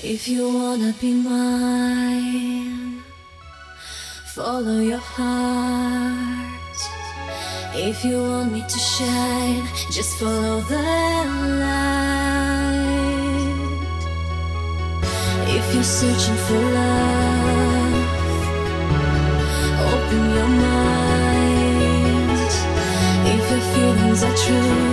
If you wanna be mine, follow your heart. If you want me to shine, just follow the light. If you're searching for love, open your mind. If your feelings are true.